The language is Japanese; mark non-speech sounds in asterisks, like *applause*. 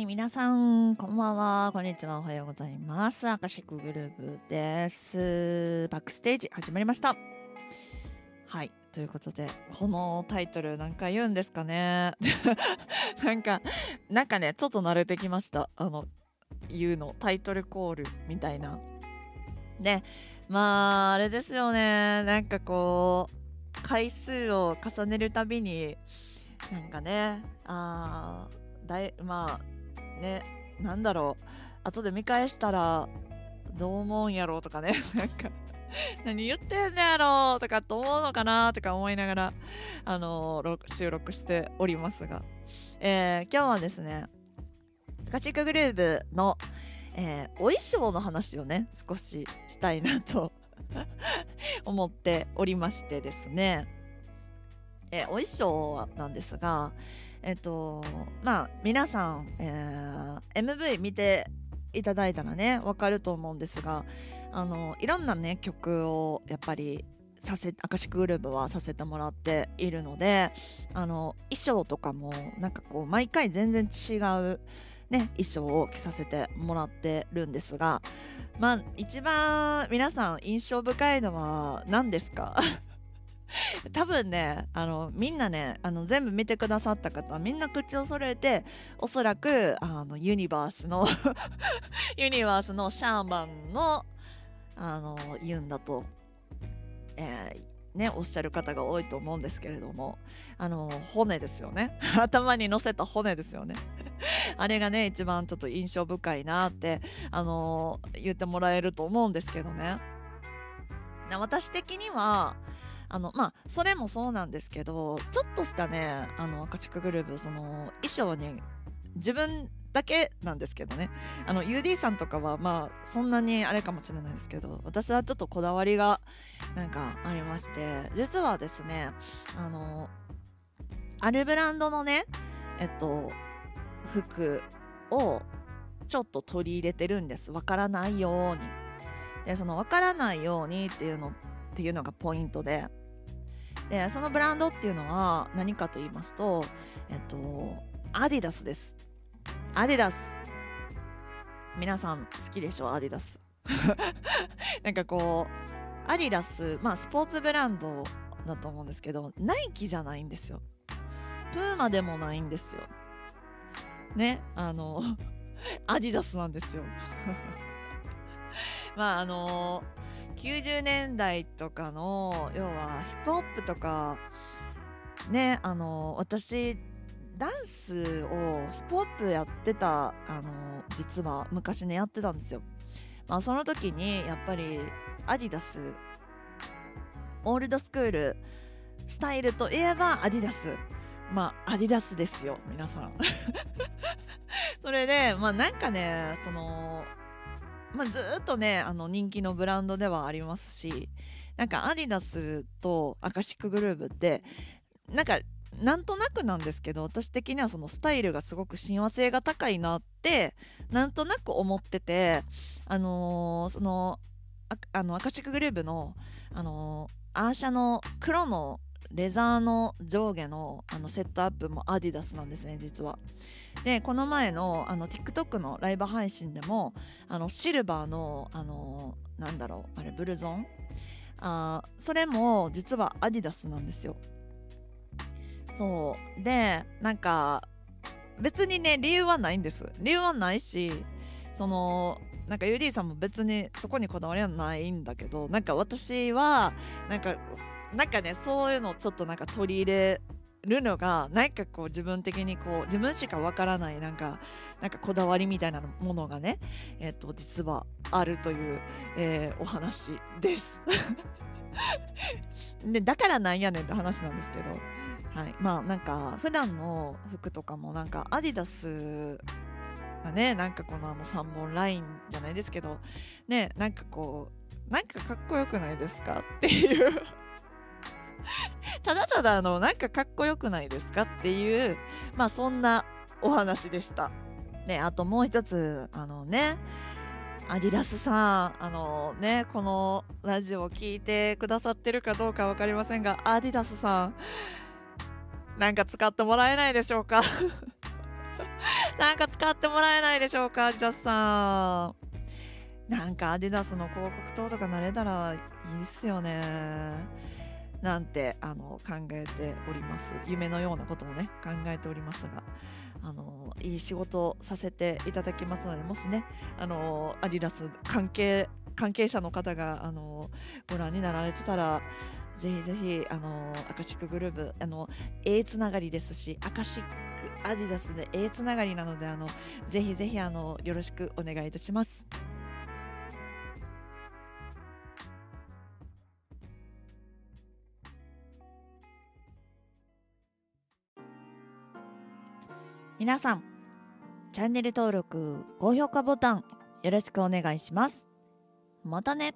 い、皆さん、こんばんは。こんにちは。おはようございます。アカシックグループです。バックステージ始まりました。はい、ということで、このタイトル何回言うんですかね。*laughs* なんか、なんかね、ちょっと慣れてきました。あの、言うの、タイトルコールみたいな。で、まあ、あれですよね。なんかこう、回数を重ねるたびに、なんかね、あーだいまあねなんだろう。後で見返したらどう思うんやろうとかね。*laughs* なんか何言ってんのやろうとかと思うのかなとか思いながらあのー収録しておりますが、えー今日はですねカシックグルーブの、えーお衣装の話をね少ししたいなと *laughs* 思っておりましてですね、えーお衣装なんですがえっとまあ皆さん、えー MV 見ていただいたらねわかると思うんですがあのいろんなね曲をやっぱりさせアカシックグループはさせてもらっているのであの衣装とかもなんかこう毎回全然違うね衣装を着させてもらってるんですがまあ一番皆さん印象深いのは何ですか？*laughs* 多分ねあのみんなねあの全部見てくださった方みんな口を揃えておそらくあのユニバースの *laughs* ユニバースのシャーマンのあの言うんだと、えーね、おっしゃる方が多いと思うんですけれどもあの骨ですよね。*laughs* 頭に乗せた骨ですよね。あれがね一番ちょっと印象深いなってあの言ってもらえると思うんですけどね。私的にはあのまあそれもそうなんですけどちょっとしたねあのアカシックグループその衣装に自分だけなんですけどね。あの UD さんとかはまあそんなにあれかもしれないですけど私はちょっとこだわりがなんかありまして実はですねあのあるブランドのねえっと服をちょっと取り入れてるんです。わからないように。でそのわからないようにっていうのっていうのがポイントで。でそのブランドっていうのは何かと言いますとえっとアディダスです。アディダス。皆さん好きでしょアディダス。*laughs* なんかこうアディダスまあスポーツブランドだと思うんですけどナイキじゃないんですよ。プーマでもないんですよ。ねあの *laughs* アディダスなんですよ。*laughs* まああの90年代とかの要はヒップホップとかねあの私ダンスをヒップホップやってたあの実は昔ねやってたんですよ。まあその時にやっぱりアディダスオールドスクールスタイルといえばアディダスまあアディダスですよ皆さん。*laughs* それでまあなんかねそのまあ、ずっとねあの人気のブランドではありますしなんかアディダスとアカシックグルーブってなんかなんとなくなんですけど私的にはそのスタイルがすごく親和性が高いなってなんとなく思っててあのーそのああのアカシックグルーブの、あのーアーシャの黒のレザーの上下のあのセットアップもアディダスなんですね実は。でこの前のあの TikTok のライブ配信でもあのシルバーのあのなんだろうあれブルゾン？あそれも実はアディダスなんですよ。そうでなんか別にね理由はないんです理由はないしそのなんか UD さんも別にそこにこだわりはないんだけどなんか私はなんかなんかねそういうのをちょっとなんか取り入れるのがなんかこう自分的にこう自分しかわからないなんかなんかこだわりみたいなものがねえっ、と実はあるという、えーお話です。*laughs* でだからなんやねんって話なんですけどはいまあなんか普段の服とかもなんかアディダスがねなんかこのあの3本ラインじゃないですけどねなんかこうなんかかっこよくないですかっていう *laughs* ただただあのなんかかっこよくないですかっていうまあそんなお話でした。であともう一つあのねアディダスさんあのねこのラジオを聞いてくださってるかどうか分かりませんがアディダスさんなんか使ってもらえないでしょうか？*laughs* なんか使ってもらえないでしょうかアディダスさん。なんかアディダスの広告塔とかなれたらいいっすよね。なんてあの考えております夢のようなこともね考えておりますがあのいい仕事をさせていただきますのでもしねあのアディダス関係関係者の方があのご覧になられてたらぜひぜひあのアカシックグループあの A つながりですしアカシックアディダスで A つながりなのであのぜひぜひあのよろしくお願いいたします。皆さんチャンネル登録高評価ボタンよろしくお願いします。またね。